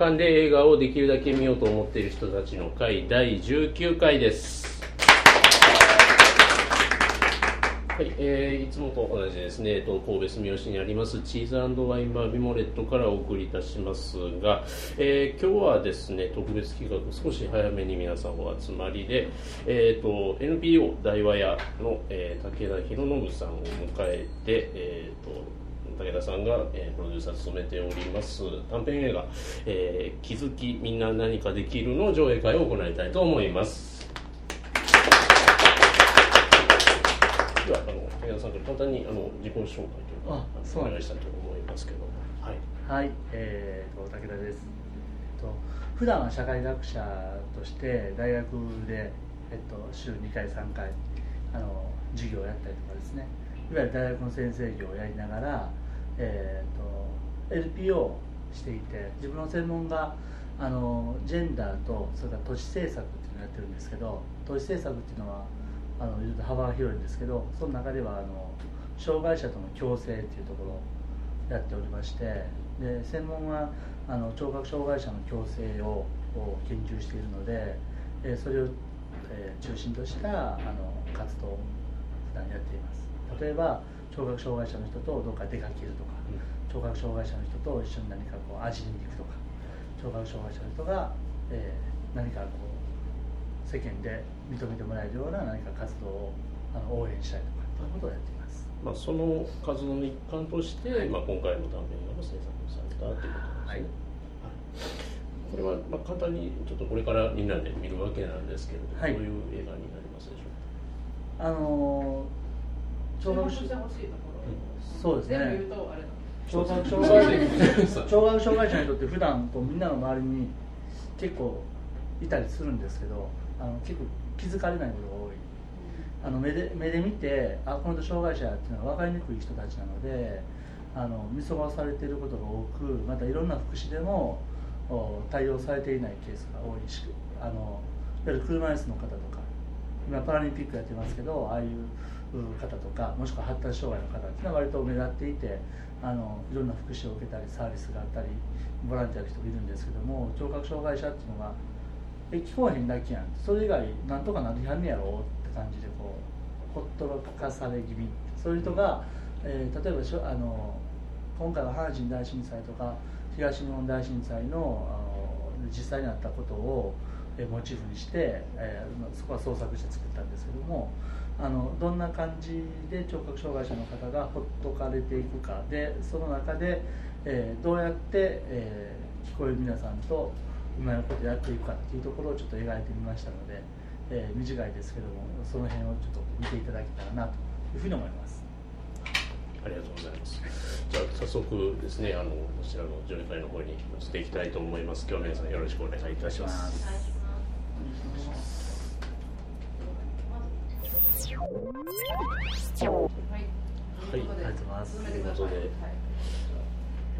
映画館で映画をできるだけ見ようと思っている人たちの会第19回です。はい、えーいつもと同じですね、えっと、神戸住吉にありますチーズワインバービモレットからお送りいたしますが、えー今日はですね特別企画少し早めに皆さんお集まりで、えー、と NPO 大和屋の、えー武田博信さんを迎えて、えー、と武田さんが、えープロデューサーを務めております短編映画「えー気づきみんな何かできる」の上映会を行いたいと思います。ではあの武田さんから簡単にあの自己紹介というかお願いしたいと思いますけど。はい。はい、えー、と武田です。えっと普段は社会学者として大学で、えっと、週2回3回あの授業をやったりとかですね。いわゆる大学の先生業をやりながら、えー、と LPO をしていて自分の専門があのジェンダーとそれから都市政策っていうのをやってるんですけど都市政策っていうのはあの幅が広いんですけどその中ではあの障害者との共生っていうところをやっておりましてで専門はあの聴覚障害者の共生をを研究しているので、えそれを、え中心としたあの活動を普段やっています。例えば聴覚障害者の人とどっか出かけるとか聴覚障害者の人と一緒に何かこう味に行くとか聴覚障害者の人が、えー何かこう世間で認めてもらえるような何か活動をあの応援したりとかということをやっています。まあ、その活動の一環として、はい。まあ、今回の短編映画の制作をされたということなんですね、はい。これは、まあ、簡単にちょっとこれからみんなで見るわけなんですけれども、はい。どういう映画になりますでしょうあのー聴覚そうですね。全部言うとあれだ聴覚障害聴覚障害者にとって普段こうみんなの周りに結構いたりするんですけどあの結構気づかれないことが多い。あの目で目で見てあこの人障害者やっていうのは分かりにくい人たちなのであの見過ごされていることが多くまたいろんな福祉でもお対応されていないケースが多いしあのいわゆる車椅子の方とか今パラリンピックやってますけどああいう方とかもしくは発達障害の方っていうのは割と目立っていてあのいろんな福祉を受けたりサービスがあったりボランティアの人もいるんですけども聴覚障害者っていうのが「え聞こえへんだけやん」それ以外なんとかなりはんねやろって感じでこうほっとろかされ気味。そういう人が、えー例えばあの今回は阪神大震災とか東日本大震災のあの実際にあったことをモチーフにして、えーそこは創作して作ったんですけどもあのどんな感じで聴覚障害者の方がほっとかれていくかでその中で、えーどうやって、えー聞こえる皆さんとうまいことやっていくかっていうところをちょっと描いてみましたので、えー短いですけどもその辺をちょっと見ていただけたらなというふうに思います。ありがとうございます。じゃあ早速ですね、あのこちらの上映会の方に乗せていきたいと思います。今日は皆さんよろしくお願いいたします。はいありがとうございますということではい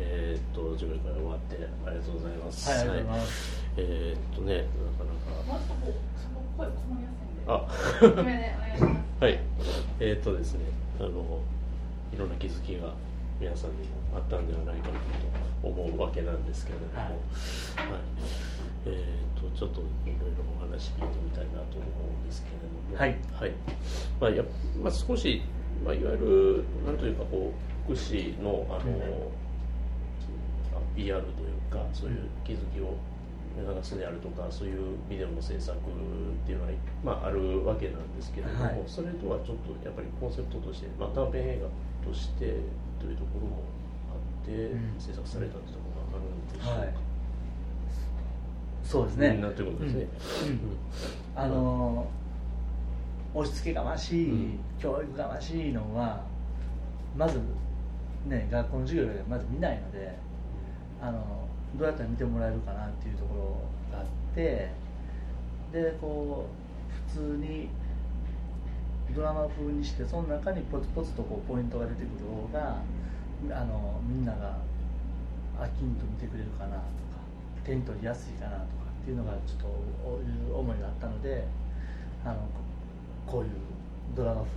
えーっと上映会終わってありがとうございます。はい、ありがとうございます。えーっとね、なかなか。あ大きめでお願いしますはい、えーっとですね、あのいろんな気づきが皆さんにもあったんではないかなと思うわけなんですけれども、ははいい、えーっとちょっといろいろお話聞いてみたいなと思うんですけれども、はい。はい、まあやまあ少しまあいわゆるなんというかこう福祉のあの、あ PR というかそういう気づきを目指すであるとかそういうビデオの制作っていうのは、まあ、あるわけなんですけれども、はい。それとはちょっとやっぱりコンセプトとして、まあ、短編映画としてというところもあって、うん。制作されたというところがあるんでしょうか。はいそうですね。なんていうことですね。あの押し付けがましい、うん教育がましいのはまずね学校の授業でまず見ないのであのどうやったら見てもらえるかなっていうところがあってでこう普通にドラマ風にしてその中にポツポツとこうポイントが出てくる方があのみんなが飽きんと見てくれるかなとか手に取りやすいかなとかっていうのがちょっとおいう思いがあったのであのここういうドラマ風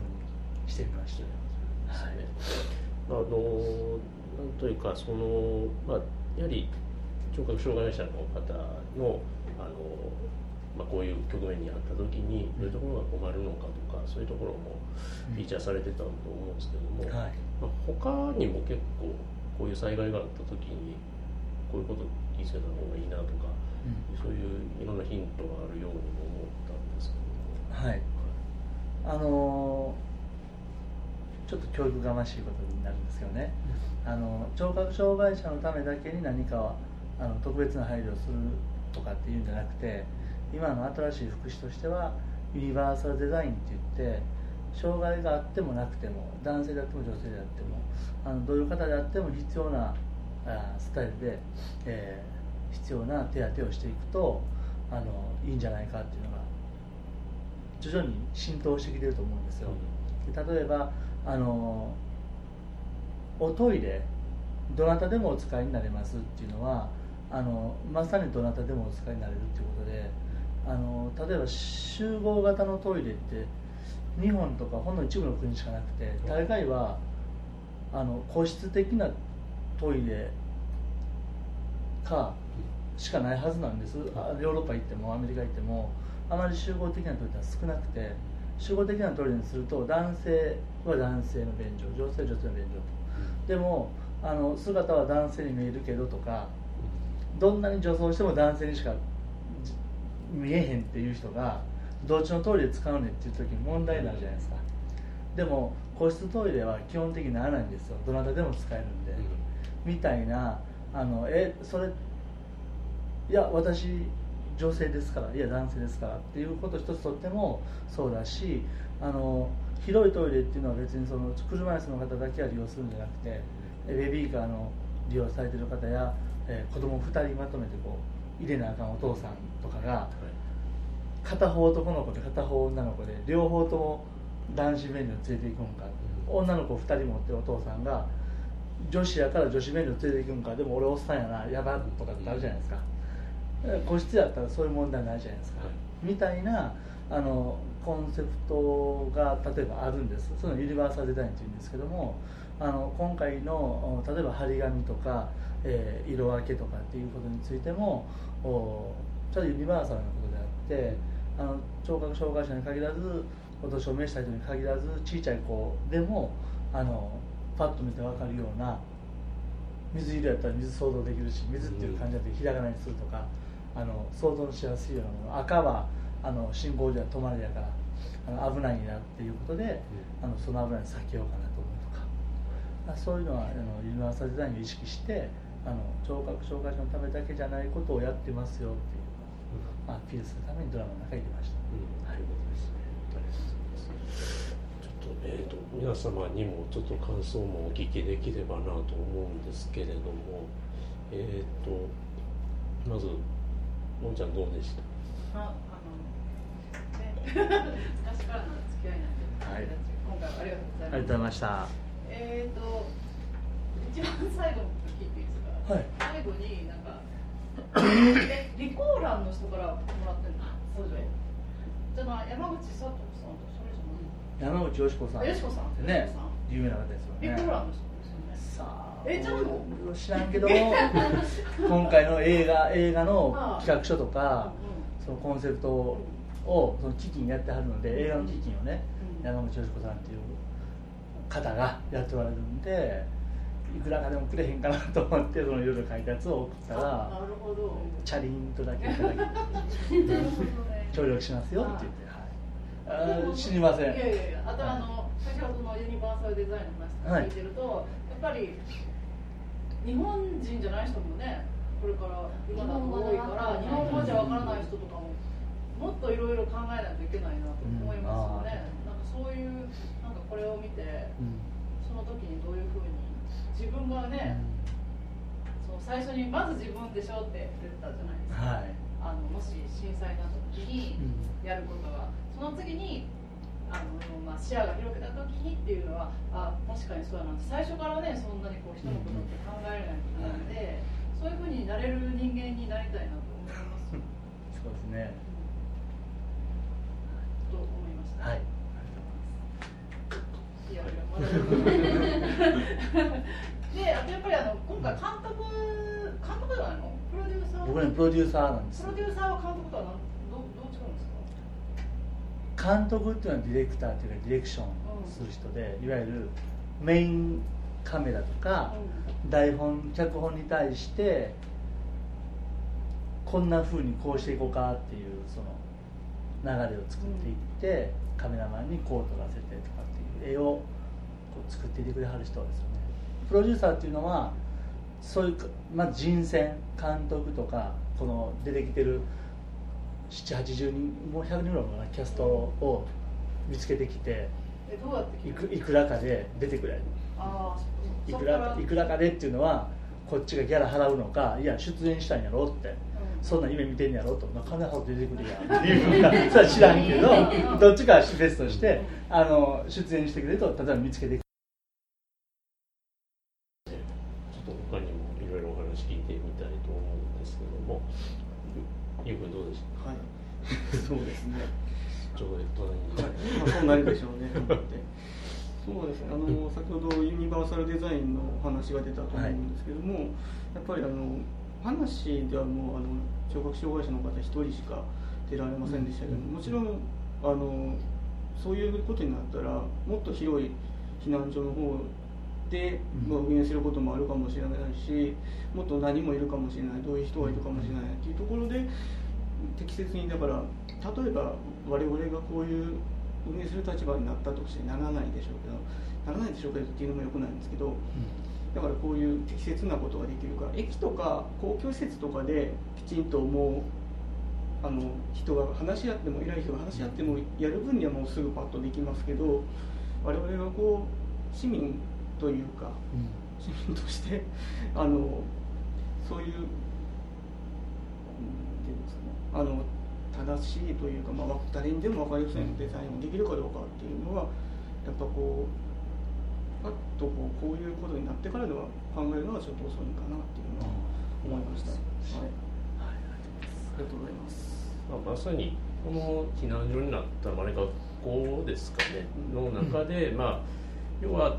にしてみました。はい。あのなんというかその、まあ、やはり聴覚障害者の方のあの、まあ、こういう局面にあった時にどういうところが困るのかとかそういうところもフィーチャーされてたと思うんですけども、はい。まあ、他にも結構こういう災害があった時にこういうこと気をつけた方がいいなとか、そういういろんなヒントがあるようにも思ったんですけど。も。はい。あのーちょっと教育がましいことになるんですけどね、あの聴覚障害者のためだけに何かはあの特別な配慮をするとかっていうんじゃなくて今の新しい福祉としてはユニバーサルデザインって言って障害があってもなくても男性であっても女性であってもあのどういう方であっても必要なあスタイルで、えー必要な手当をしていくとあのいいんじゃないかっていうのが徐々に浸透してきてると思うんですよ。で例えばあのおトイレどなたでもお使いになれますっていうのはあのまさにどなたでもお使いになれるっていうことであの例えば集合型のトイレって日本とかほんの一部の国しかなくて大概はあの個室的なトイレかしかないはずなんです。あヨーロッパ行ってもアメリカ行ってもあまり集合的なトイレは少なくて集合的なトイレにすると男性は男性の便所女性は女性の便所と。でもあの姿は男性に見えるけどとかどんなに女装しても男性にしかじ見えへんっていう人がどっちのトイレ使うねんっていう時に問題になるじゃないですか。でも個室トイレは基本的にならないんですよ。どなたでも使えるんで、みたいなあのえそれいや私女性ですからいや男性ですからっていうこと一つとってもそうだしあの広いトイレっていうのは別にその車椅子の方だけが利用するんじゃなくてえベビーカーの利用されてる方や、えー子供2人まとめてこう入れなあかんお父さんとかが片方男の子で片方女の子で両方とも男子便所に連れて行くんか、女の子2人持ってるお父さんが女子やから女子便所に連れて行くんかでも俺おっさんやなやばとかってあるじゃないですか、個室やったらそういう問題ないじゃないですか、みたいなあのコンセプトが例えばあるんです。そのユニバーサルデザインっていうんですけどもあの今回のお例えば張り紙とか、えー色分けとかっていうことについてもおちょっとユニバーサルなことであってあの聴覚障害者に限らずお年を召した人に限らず小さい子でもあのパッと見て分かるような水色やったら水想像できるし水っていう感じだとひらがなにするとかあの想像しやすいようなもの。赤はあの信号じゃ止まりやからあの危ないなっていうことで、あのその危ないに避けようかなと思うとか。あそういうのはあのユニバーサルデザインを意識してあの聴覚障害者のためだけじゃないことをやってますよっていうのをアピールするためにドラマの中に入れました、はい。ちょっと,、えー、と皆様にもちょっと感想もお聞きできればなと思うんですけれどもえっ、とまずのんちゃんどうでした？あ、あの、ね、昔からの付き合いなんで、はい今回はありがとうございます。ありがとうございましたえっ、と、一番最後の聞いていいですか。はい最後になんか、え、リコーランの人からもらってるの？じゃあ、山口佐藤さんと。山口よし子さん。あよしこさん。ね。有名な方ですよね。さあえじゃあも。知らんけども 今回の映画映画の企画書とかうそのコンセプトをその基金やってはるので映画の基金をねうん。山口よし子さんっていう方がやっておられるんでいくらかでもくれへんかなと思ってそのいろいろ書いたやつを送ったあならるほど。チャリンとだけいただき。協力しますよって言って、知りません。いやいやいや、あとあの、先ほどのユニバーサルデザインの話聞いてると、やっぱり日本人じゃない人もね、これから今だと多いから、日本語じゃわからない人とかも、もっといろいろ考えないといけないなと思いますよね。なんかそういう、なんかこれを見て、うん。その時にどういうふうに、自分がね、その最初にまず自分でしょって言ったじゃないですか。はいあのもし震災になった時にやることが、その次にあの、まあ、視野が広げた時にっていうのはあ確かにそうだな最初からねそんなにこう人のことって考えれないと思うので、そういうふうになれる人間になりたいなと思います。そうですね。と思い。ました。はい。いやいやまだ。であとやっぱりあの今回監督監督じゃないの？プロデュ僕ねプロデューサーなんですプロデューサーは監督とは何どどう違うんですか？監督っていうのはディレクターっていうかディレクションする人で、いわゆるメインカメラとか、台本脚本に対してこんなふうにこうしていこうかっていうその流れを作っていって、カメラマンにこう撮らせてとかっていう絵をこう作っていてくれはる人ですよね。プロデューサーっていうのはそういうか、まあ、人選監督とかこの出てきてる780人もう100人ぐらいかなキャストを見つけてきていくいくらかで出てくれいくらいくらかでっていうのはこっちがギャラ払うのかいや出演したんやろってそんな夢見てんやろと金払って出てくれやっていうのがそれは知らんけどどっちかは別としてあの出演してくれと例えば見つけてはい、そうですね。たちょうど隣に、はい、まあ、そうなるでしょうね。そうですね。あの先ほどユニバーサルデザインのお話が出たと思うんですけども、やっぱりあの話ではもうあの聴覚障害者の方一人しか出られませんでしたけども、もちろんあのそういうことになったらもっと広い避難所の方で、まあ、運営することもあるかもしれないしもっと何もいるかもしれないどういう人がいるかもしれないっていうところで適切にだから例えば我々がこういう運営する立場になったとしてならないでしょうけどならないでしょうけどっていうのもよくないんですけどだからこういう適切なことができるか駅とか公共施設とかできちんともうあの人が話し合っても偉い人が話し合ってもやる分にはもうすぐパッとできますけど我々がこう市民というか市民としてあのそういうなんていうんですかねあの正しいというか、まあ、誰にでも分かりやすいデザインをできるかどうかっていうのはやっぱこうパッとこうこういうことになってからでは考えるのはちょっと遅いかなっていうのは思いました。はい、ありがとうございます。まあ、まさにこの避難所になった、まあ、学校ですかねの中で、まあ要は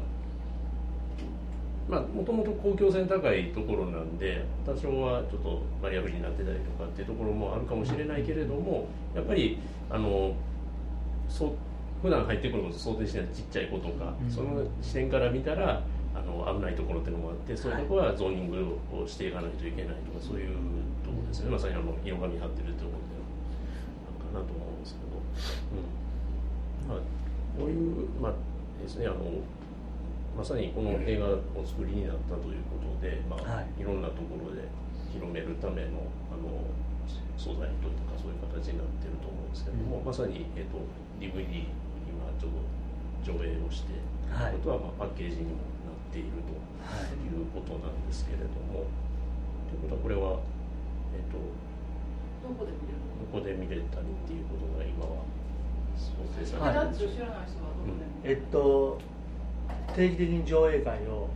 まあもともと公共性高いところなんで多少はちょっとバリアブルになってたりとかっていうところもあるかもしれないけれどもやっぱりあのそう普段入ってくること想定してないちっちゃい子とか、うん。その視点から見たらあの危ないところっていうのもあってそういうところはゾーニングをしていかないといけないとかそういうところですよね。まさにあの色紙貼ってるってことでなんかなと思うんですけど、うん。まあ、こういう、まあですねあのまさにこの映画お作りになったということで、まあはい。い、ろんなところで広めるためのあの素材というかそういう形になってると思うんですけども、うん。まさに、えっと DVD 今ちょっと上映をして、はい。ことは、まあ、パッケージにもなっているとはい。いうことなんですけれども、ということはこれは、えっとどこで見れるの？どこで見れたりっていうことが今は想定さはいれてるんでしょうダッチを知らない人はどこでえっと定期的に上映会を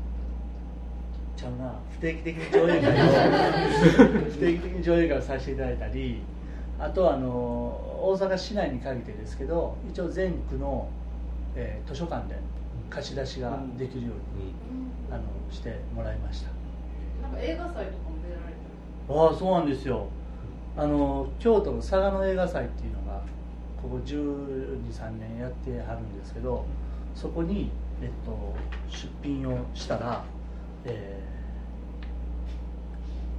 ちゃうな不定期的に上映会を不定期的に上映会をさせていただいたりあとはあの大阪市内に限ってですけど一応全区の、えー図書館で貸し出しができるように、うん。あのしてもらいました。なんか映画祭とかも出られてるああそうなんですよ。あの京都の佐賀の映画祭っていうのがここ1 2 3年やってはるんですけどそこに、えっと、出品をしたら、えー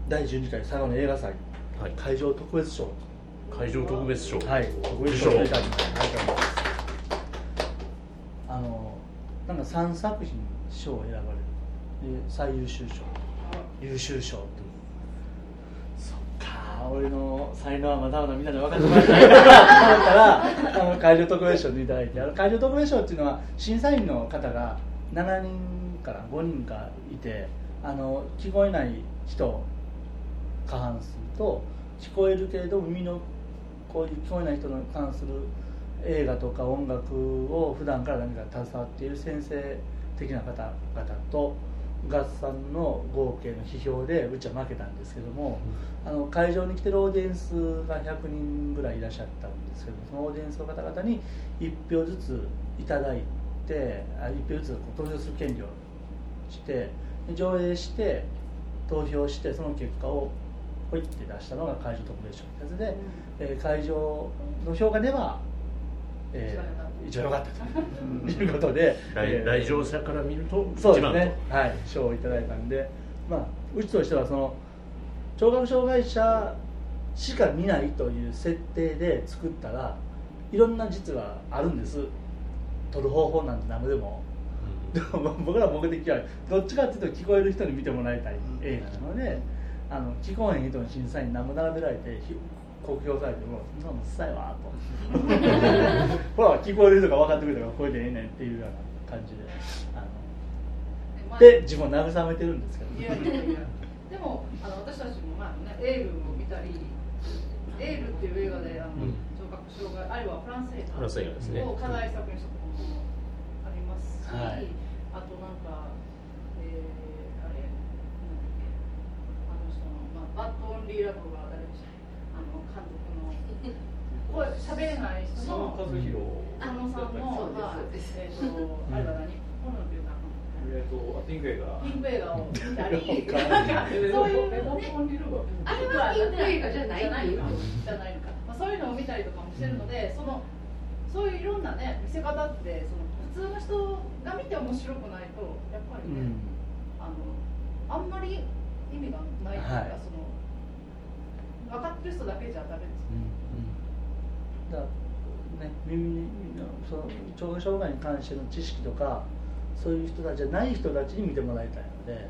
第12回佐賀の映画祭はい。会場特別賞。会場特別賞、はい。特別賞をいただきあのなんか3作品賞を選ばれる。で最優秀賞。優秀賞と俺の才能はまだまだみんなで分かってもらいたいと思ったら会場特別賞でいただいて会場特別賞っていうのは審査員の方が7人から5人かいてあの聞こえない人過半数と聞こえるけれど耳のこういう聞こえない人に関する映画とか音楽を普段から何か携わっている先生的な方々と合算の合計の批評でうちは負けたんですけども、あの会場に来てるオーディエンスが100人ぐらいいらっしゃったんですけどそのオーディエンスの方々に1票ずついただいてあ1票ずつ投票する権利をしてで上映して投票してその結果をほいって出したのが会場特別賞ってやつで、えー会場の評価では、えー一応良かったということで、来えー来場者から見るとそうですね、はい、賞をいただいたんで、まあ、うちとしてはその聴覚障害者しか見ないという設定で作ったらいろんな実はあるんです。撮る方法なんて何でも。でも僕ら目的はどっちかっていうと聞こえる人に見てもらいたい映画なのであの聞こえへん人の審査員何も並べられてひ公表されても「そんなの臭いわ」と。ほら聞こえる人が分かってくれたからこれでええねんっていうような感じであので自分を慰めてるんですけど。いやいやいや。でもあの私たちも前もねエールを見たりエールっていう映画であの、うん。聴覚障害あるいはフランス映画フランス映画ですね。を課題作にしたこともありますし、はい。あとなんか、えー、あれなんだっけあの人の、まあ、バッドオンリーラブが誰でしたあの監督の声喋れない人の和弘あのさん。の、まあ、えっ、と、あれは何本名っていうかえっとピンク映画。ピンク映画を見たり、わなんかえそういうね、あれはピンク映画じゃないじゃないのか、じゃないのか、まあ、そういうのを見たりとかもしてるので、そのそういういろんなね、見せ方って、その普通の人が見て面白くないと、やっぱりね、うん。あのあんまり意味がないというか、はいその分かってる人だけじゃダメです。よだからね耳のその聴覚障害に関しての知識とかそういう人たちじゃない人たちに見てもらいたいので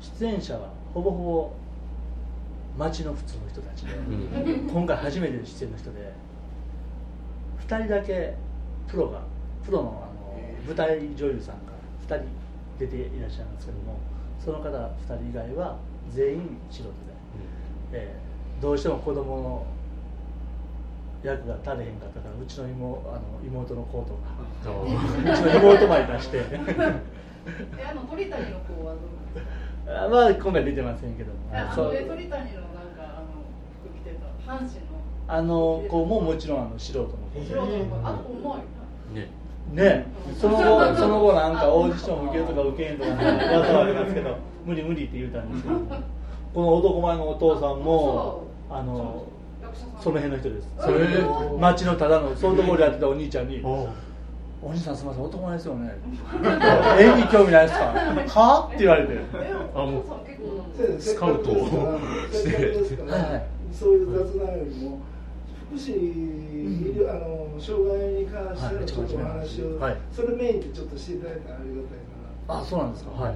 出演者はほぼほぼ町の普通の人たちで、うん今回初めての出演の人で2人だけプロがプロのあの舞台女優さんが2人出ていらっしゃいますけどもその方2人以外は全員素人で。えーどうしても子供の役が足れへんかったからうちの妹あの妹の子とかあう。ちの妹まで出して。え、あの鳥谷の子はどうですか？あまあ今回出てませんけども。あそう。のえ鳥谷のなんかあの服着てた阪神の。あの子ももちろんあの素人の子素人の子あの子うまいね。ね。その後その後なんかオーディション受けるとか受けへんとかなんかわざわざですけど無理無理って言うたんですけど。この男前のお父さんもあのその辺の人です。それ町のただのソフトボールやってたお兄ちゃんにお「お兄さんすみません男前ですよね。演技興味ないですか?」は？って言われて。えあもう。スカウトを。せっかくですからはいはい。そういう雑談よりも福祉あの障害に関してのちょっとお話を、はい。それメインでちょっとしていただいたらありがたいかな。あそうなんですか。はい。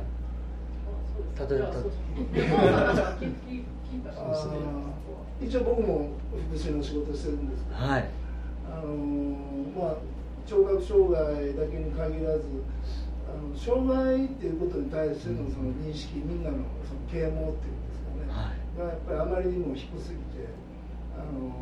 例えばそうお父さ一応僕も福祉の仕事してるんですけど、はい。あのまあ聴覚障害だけに限らずあの障害っていうことに対してのその認識みんなのその啓蒙っていうんですかね、はい。がやっぱりあまりにも低すぎてあの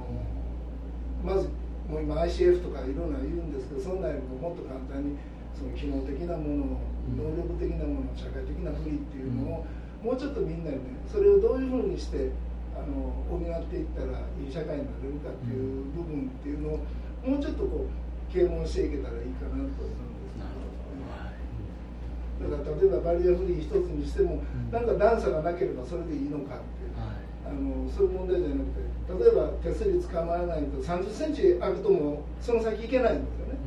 まずもう今 ICF とかいろんな言うんですけどそんなんよりももっと簡単にその機能的なもの能力的なもの社会的な不利っていうのを、もうちょっとみんなにねそれをどういうふうにしてあの補っていったらいい社会になれるかっていう部分っていうのをもうちょっとこう啓蒙していけたらいいかなと思うんですけど、だから例えばバリアフリー一つにしても、んなんか段差がなければそれでいいのかっていう。はい。あのそういう問題じゃなくて例えば手すり捕まらないと3 0センチ開くともその先行けないんですよね、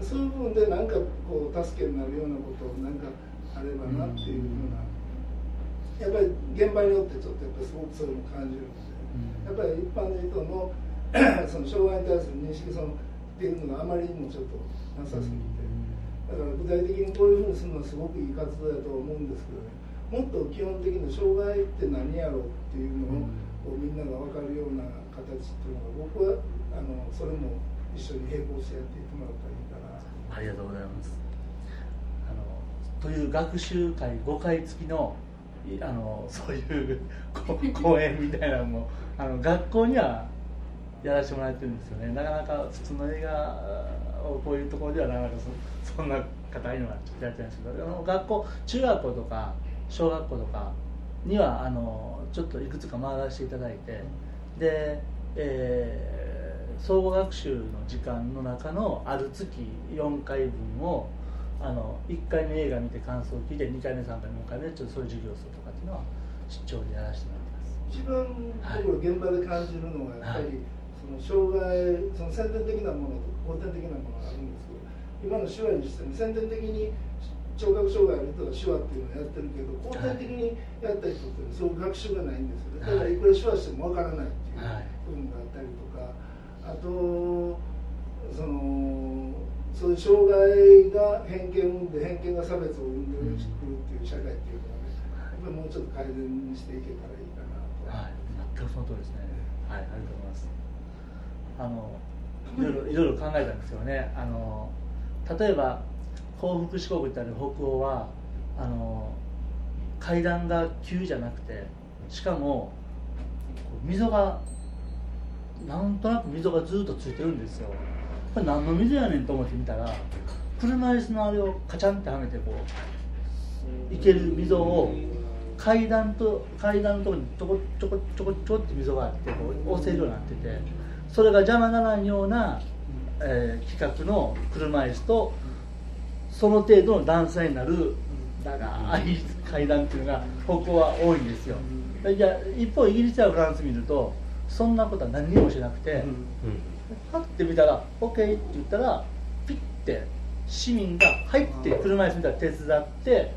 そういう部分でなんかこう助けになるようなことをなんかあればなっていうふうな、やっぱり現場によってちょっとやっぱりすごくそういうのを感じるので、やっぱり一般の人のその障害に対する認識そのっていうのがあまりにもちょっとなさすぎて、だから具体的にこういうふうにするのはすごくいい活動だと思うんですけどねもっと基本的な障害って何やろうっていうのを、こうみんなが分かるような形っていうのが僕はあのそれも一緒に並行してやっていってもらったらいいかなありがとうございますあのという学習会5回付きのあのそういう こ講演みたいなのもあの学校にはやらせてもらってるんですよね。なかなか普通の映画をこういうところではなかなかそそんな硬いのはちょっとやってないんですけど。あの学校中学校とか小学校とかにはあのちょっといくつか回らせていただいてで、えー総合学習の時間の中のある月4回分をあの1回目映画見て感想を聞いて2回目3回目4回目でちょっとそういう授業をするとかっていうのは出張でやらせてもらってます。一番僕ら現場で感じるのはやっぱり、その障害その先天的なものと後天的なものがあるんですけど今の手話にしても先天的に聴覚障害ある人は手話っていうのをやってるけど後天的にやった人ってそういう学習がないんですよね。だからいくら手話してもわからないっていう部分があったりとかあとそのそういう障害が偏見を生んで偏見が差別を生んでくるっていう社会っていうのはねやっぱりもうちょっと改善していけたらいいかなと。はい、全くその通りですね。はい、ありがとうございます。あのいろいろいろいろ考えたんですよね。あの例えば幸福四国ってある北欧はあの階段が急じゃなくてしかも溝がなんとなく溝がずっとついてるんですよ。これ何の水やねんと思ってみたら車椅子のあれをカチャンってはめてこう行ける溝を階段と階段のところにちょこちょこちょこちょこって溝があってこう押せるようになっててそれが邪魔ならんような、えー、規格の車椅子とその程度の段差になる長い階段っていうのが北欧は多いんですよ。じゃあ一方イギリスやフランス見るとそんなことは何にもしなくて、うんパッて見たら OK って言ったらピッて市民が入って車椅子見たら手伝って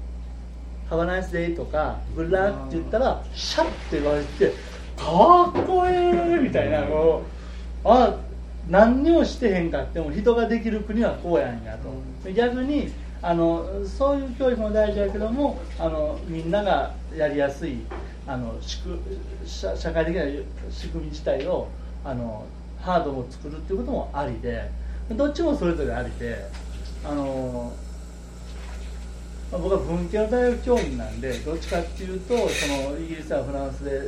「ハワナイスデイ」とか「グッラー」って言ったらシャッて言われて「かっこええ!」みたいなもうあ何にもしてへんかっても人ができる国はこうやんやと。逆にあのそういう教育も大事やけどもあのみんながやりやすいあの社会的な仕組み自体をあのハードを作るっていうこともありでどっちもそれぞれありであのまあ僕は文系の大学教員なんでどっちかっていうとそのイギリスやフランスで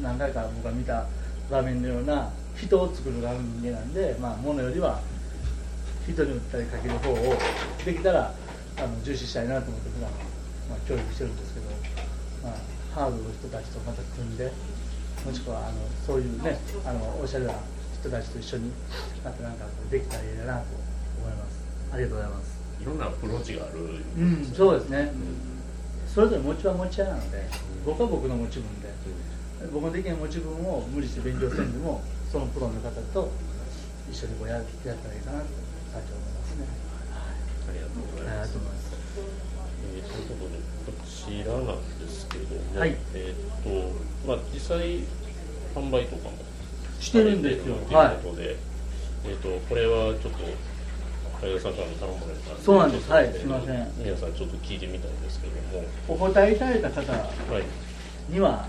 何回か僕が見た場面のような人を作る側の人間なんで、まあ、ものよりは人に訴えかける方をできたらあの重視したいなと思って普段、まあ、教育してるんですけど、まあ、ハードの人たちとまた組んでもしくはあのそういうねあのおしゃれな人たちと一緒にまたなんかできたらいいなと思います。ありがとうございます。いろんなアプローチがある、うん、そうですね、うん、それぞれ持ちは持ち合いなので、僕は僕の持ち分で、僕のできない持ち分を無理して勉強せんでもそのプロの方と一緒にこうややったらいいかなと最初思いますね、はい、ありがとうございます、えー、ということでこちらなんですけども、はい、えっ、ー、とまあ実際販売とかもしてるんですよ。ということで、はい、えっ、とこれはちょっと海さんから頼まれたそうなんです。はい、すみません。皆さんちょっと聞いてみたいんですけども、お答えいただいた方には、はい、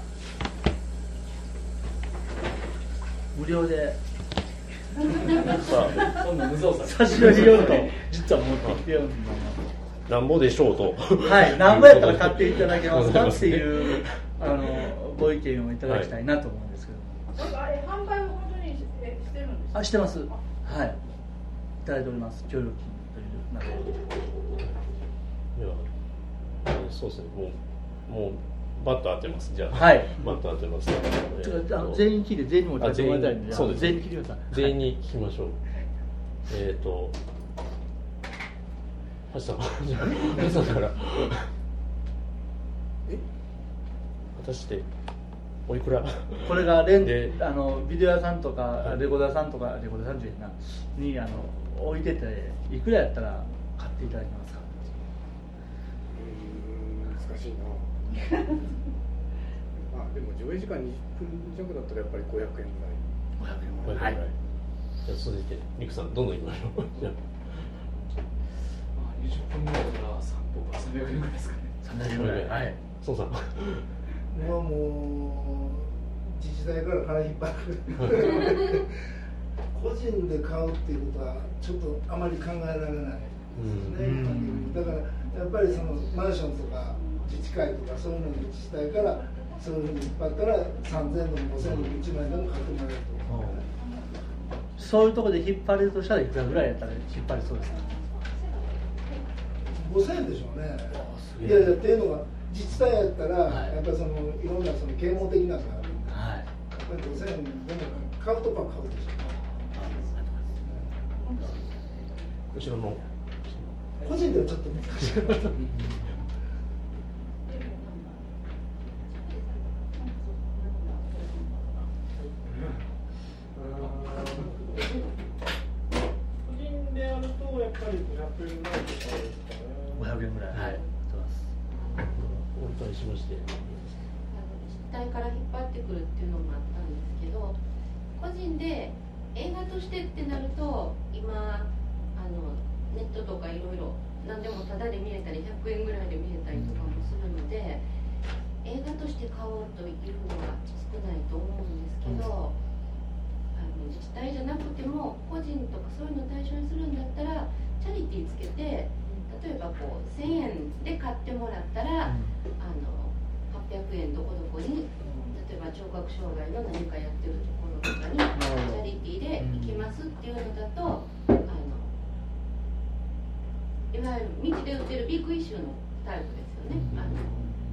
無料で。さあ、そんな無造作差し上げようと。実は持ってきてるんだなんぼでしょうと。はい。なんぼやったら買っていただけますかっていうあのご意見をいただきたいなと思うんですけど。あれ販売も本当にしてるんですあしてます。はい。いただいております。協力金といういやそうですね。もうもうバット当てます。じゃあ。はい。バット当てます、全員聞いて全員にも当てもらいたいんでそうです全員聞いてください。全員に聞きましょう、はい、えっ、ー、と橋さん橋さんから。え？果たしておいくら？これがレンあのビデオ屋さんとかレコーダーさんとかレコーダーさんじゃなにあの置いてていくらやったら買っていただけますか？うん難しいな。まあでも上映時間20分弱だったらやっぱり500円ぐらい。500円ぐらい、はい、じゃあ続いてリクさんどんどんいきましょう。まあ20分ぐらいから3歩か300円ぐらいですかね。300円ぐらい。はい。そうさんはもう自治体から金引っ張る個人で買うっていうことはちょっとあまり考えられない。ですね、うん、だからやっぱりそのマンションとか自治会とかそういうのの自治体からそういうふうに引っ張ったら3000円でも5000円でも1万円でも買ってもらえると、ね、そういうところで引っ張れるとしたらいくらぐらいやったら引っ張りそうです。か5000円でしょうね。いやいやっていうのは自治体やったら、はい、やっぱりそのいろんなその啓蒙的なのがある。んで、はい、やっぱり5000円でも買うとか買うでしょう後ろの個人ではちょっと難しい 500円ぐらいとかですかね500円ぐらいはい売ってますお伺いしましてあの自治体から引っ張ってくるっていうのもあったんですけど個人で映画としてってなると今あのネットとかいろいろ何でもタダで見れたり100円ぐらいで見れたりとかもするので映画として買おうというのは少ないと思うんですけど、あの自治体じゃなくても個人とかそういうのを対象にするんだったらチャリティーつけて例えばこう1000円で買ってもらったら、あの800円どこどこに例えば聴覚障害の何かやってるところとかにチャリティーで行きますっていうのだと、あのいわゆる道で売ってるビッグイシューのタイプですよね。あの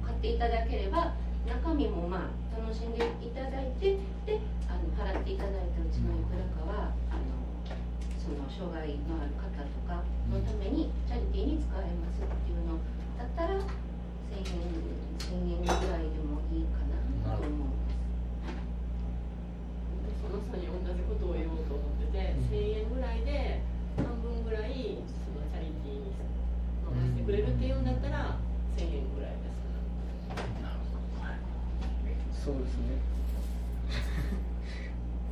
買っていただければ中身もまあ楽しんでいただいてであの払っていただいたうちのいくらかはその障害のある方とかのためにチャリティーに使われますっていうのだったら1000円1000円ぐらいでもいいかなと思うその人に同じことを言おうと思ってて、1000円ぐらいで半分ぐらいそのチャリティーに伸ばしてくれるっていうんだったら1000円ぐらいですそうですね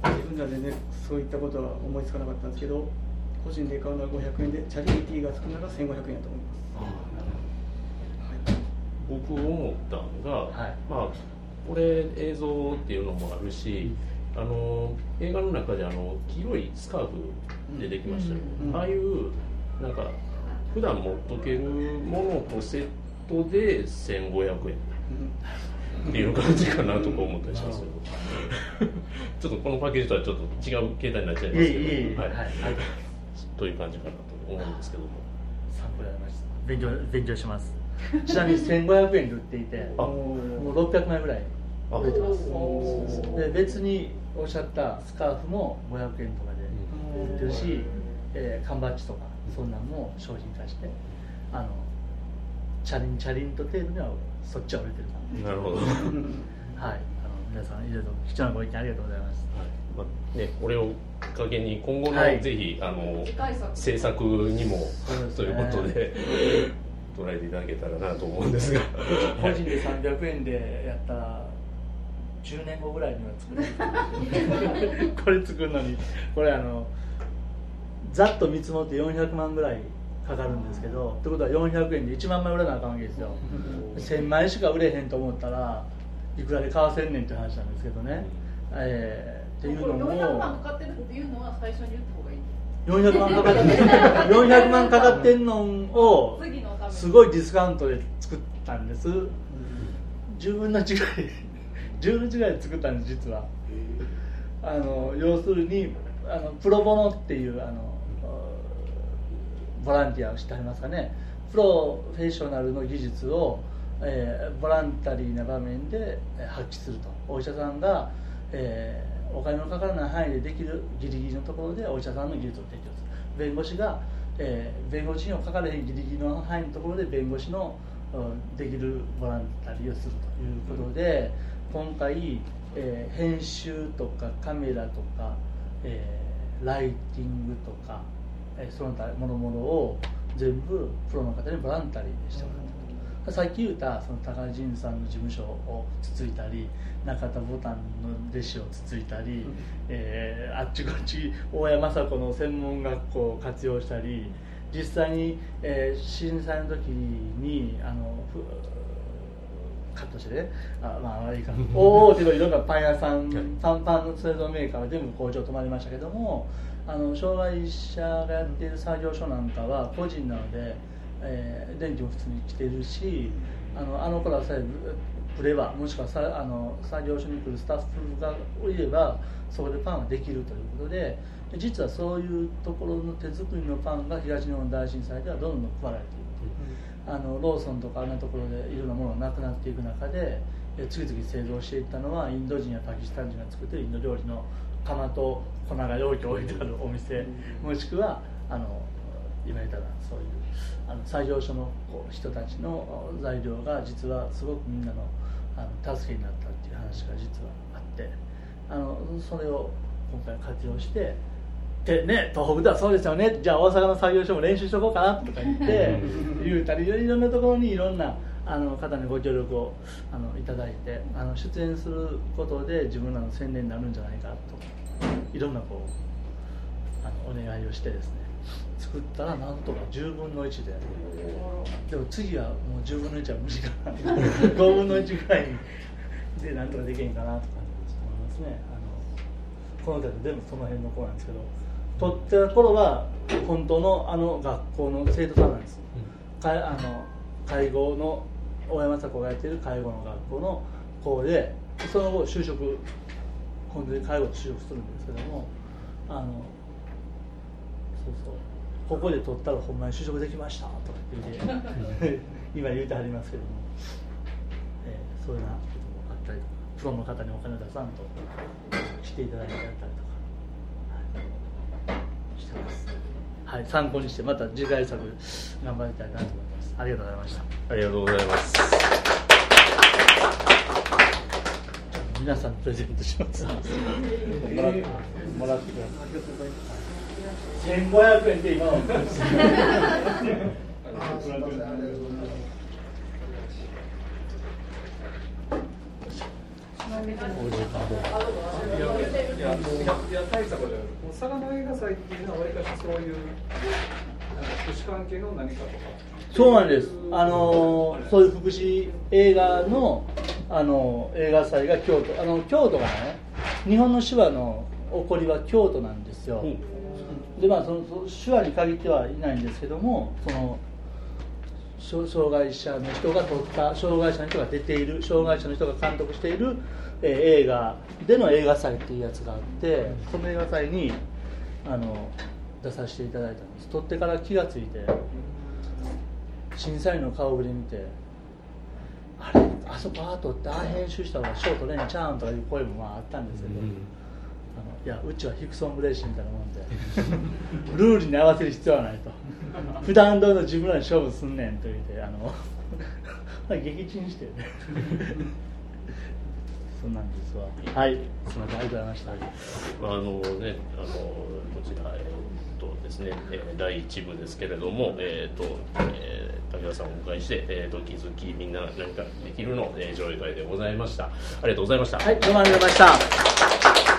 自分らでねそういったことは思いつかなかったんですけど個人で買うのは500円でチャリティーがつくなら1500円やと思います。僕思ったのが、まあこれ映像っていうのもあるし、あの映画の中であの黄色いスカーフ出てきましたよ、うんああいうなんか普段持っとけるものとセットで1500円。っていう感じかなとか思ったりしますけどちょっとこのパッケージとはちょっと違う形態になっちゃいますけど。はい。はい。という感じかなと思うんですけども。参考になりました勉強勉強します。ちなみに1500円で売っていてあ。もう600枚ぐらい売れてます。で別におっしゃったスカーフも500円とかで売ってるし、えー缶バッジとかそんなんも商品化してあのチャリンチャリンと程度にはそっちは売れてるかなるほど。はい皆さんいろいろ貴重なご意見ありがとうございます。まあね、これをきっかけに今後のはい。ぜひ、あの次回作制作にもね。ということで捉えていただけたらなと思うんですが。個人で300円でやったら10年後ぐらいには作れる これ作るのにこれあのざっと見積もって400万ぐらいかかるんですけどってことは400円で1万枚売らなあかんわけですよ。1000枚しか売れへんと思ったらいくらで買わせんねんって話なんですけどね、えーっていうのもこれ400万かかってるっていうのは最初に言った方がいい。400万かかって400万かかってんのをすごいディスカウントで作ったんです。10分の1ぐらい。10分の1ぐらいで作ったんです実は。あの要するにあのプロボノっていうあのボランティアをしてありますかね。プロフェッショナルの技術を、えーボランタリーな場面で発揮すると。お医者さんが、えーお金のかからない範囲でできるギリギリのところでお医者さんの技術を提供する。弁護士が、えー弁護士にもかかれへんギリギリの範囲のところで弁護士のできるボランタリーをするということで今回、えー編集とかカメラとか、えーライティングとか、えーその他もろもろを全部プロの方にボランタリーでしてもらったとさっき言ったその高仁さんの事務所をつついたり中田ボタンの弟子をつついたり、えーあっちこっち大山雅子の専門学校を活用したり実際に、えー震災の時にあのふカットしてねあまあいいか 大手のいろんなパン屋さんパンパンの製造メーカーは全部工場止まりましたけどもあの障害者がやっている作業所なんかは個人なので、えー電気も普通に来てるしあのあの頃はさえ来ればもしくはさあの作業所に来るスタッフがいればそこでパンができるということでで実はそういうところの手作りのパンが東日本大震災ではどんどん配られているあのローソンとかあんなところでいろんなものがなくなっていく中でえ次々製造していったのはインド人やパキスタン人が作ってるインド料理の釜と粉が容器置いてあるお店もしくはあの今言ったらそういうあの作業所のこう人たちの材料が実はすごくみんなのあの助けになったっていう話が実はあってあのそれを今回活用してでね東北ではそうですよね。じゃあ大阪の作業所も練習しとこうかなとか言って 言うたりいろんなところにいろんなあの方にご協力をあのいただいてあの出演することで自分らの宣伝になるんじゃないかといろんなこうあのお願いをしてですね作ったらなんとか10分の1で。でも次はもう10分の1は無理かな。5分の1ぐらいでなんとかできへんかなとか思いますね。あのこの歌で全部その辺の子なんですけど。撮ってた頃は本当のあの学校の生徒さんなんです、かあの介護の大山佐子がやってる介護の学校の子でその後就職本当に介護で就職するんですけどもあのそうそうここで取ったらほんまに就職できましたとか言って 今言うてはりますけども、えーそういうなこともあったりとかプロの方にお金を出さんとしていただいてやったりとか、はい、してます。はい参考にしてまた次回作頑張りたいなと思います。ありがとうございました。ありがとうございます。皆さんにプレゼントします。もらってもらってください1500円で今はあーすみませんありがとうございやいや大したことじゃないもう佐賀の映画祭っていうのはわりかしそういうあの福祉関係の何かとかそうなんです。あのーそういう福祉映画のあのー映画祭が京都あの京都がね日本の手話の起こりは京都なんですよ、でまあその手話に限ってはいないんですけどもその障障害者の人が撮った障害者の人が出ている障害者の人が監督している、えー映画での映画祭っていうやつがあってその映画祭にあの出させていただいたんです。撮ってから気がついて審査員の顔ぶれ見てあれあそこあ撮ってああ編集した方が賞取れんちゃうんとかいう声もまああったんですけど、あのいやうちはヒクソン・グレイシーみたいなもんでルールに合わせる必要はないと。普段通りの自分らに勝負すんねんと言ってあの撃沈してね。そんなんですわ。はい。すみませんありがとうございました、あのね、あのこちら、えー、とですね、えー第一部ですけれども、えーとえー武田さんをお迎えして、えー、と気づきみんな何かできるの、えー上映会でございました。ありがとうございました。はいどうもありがとうございました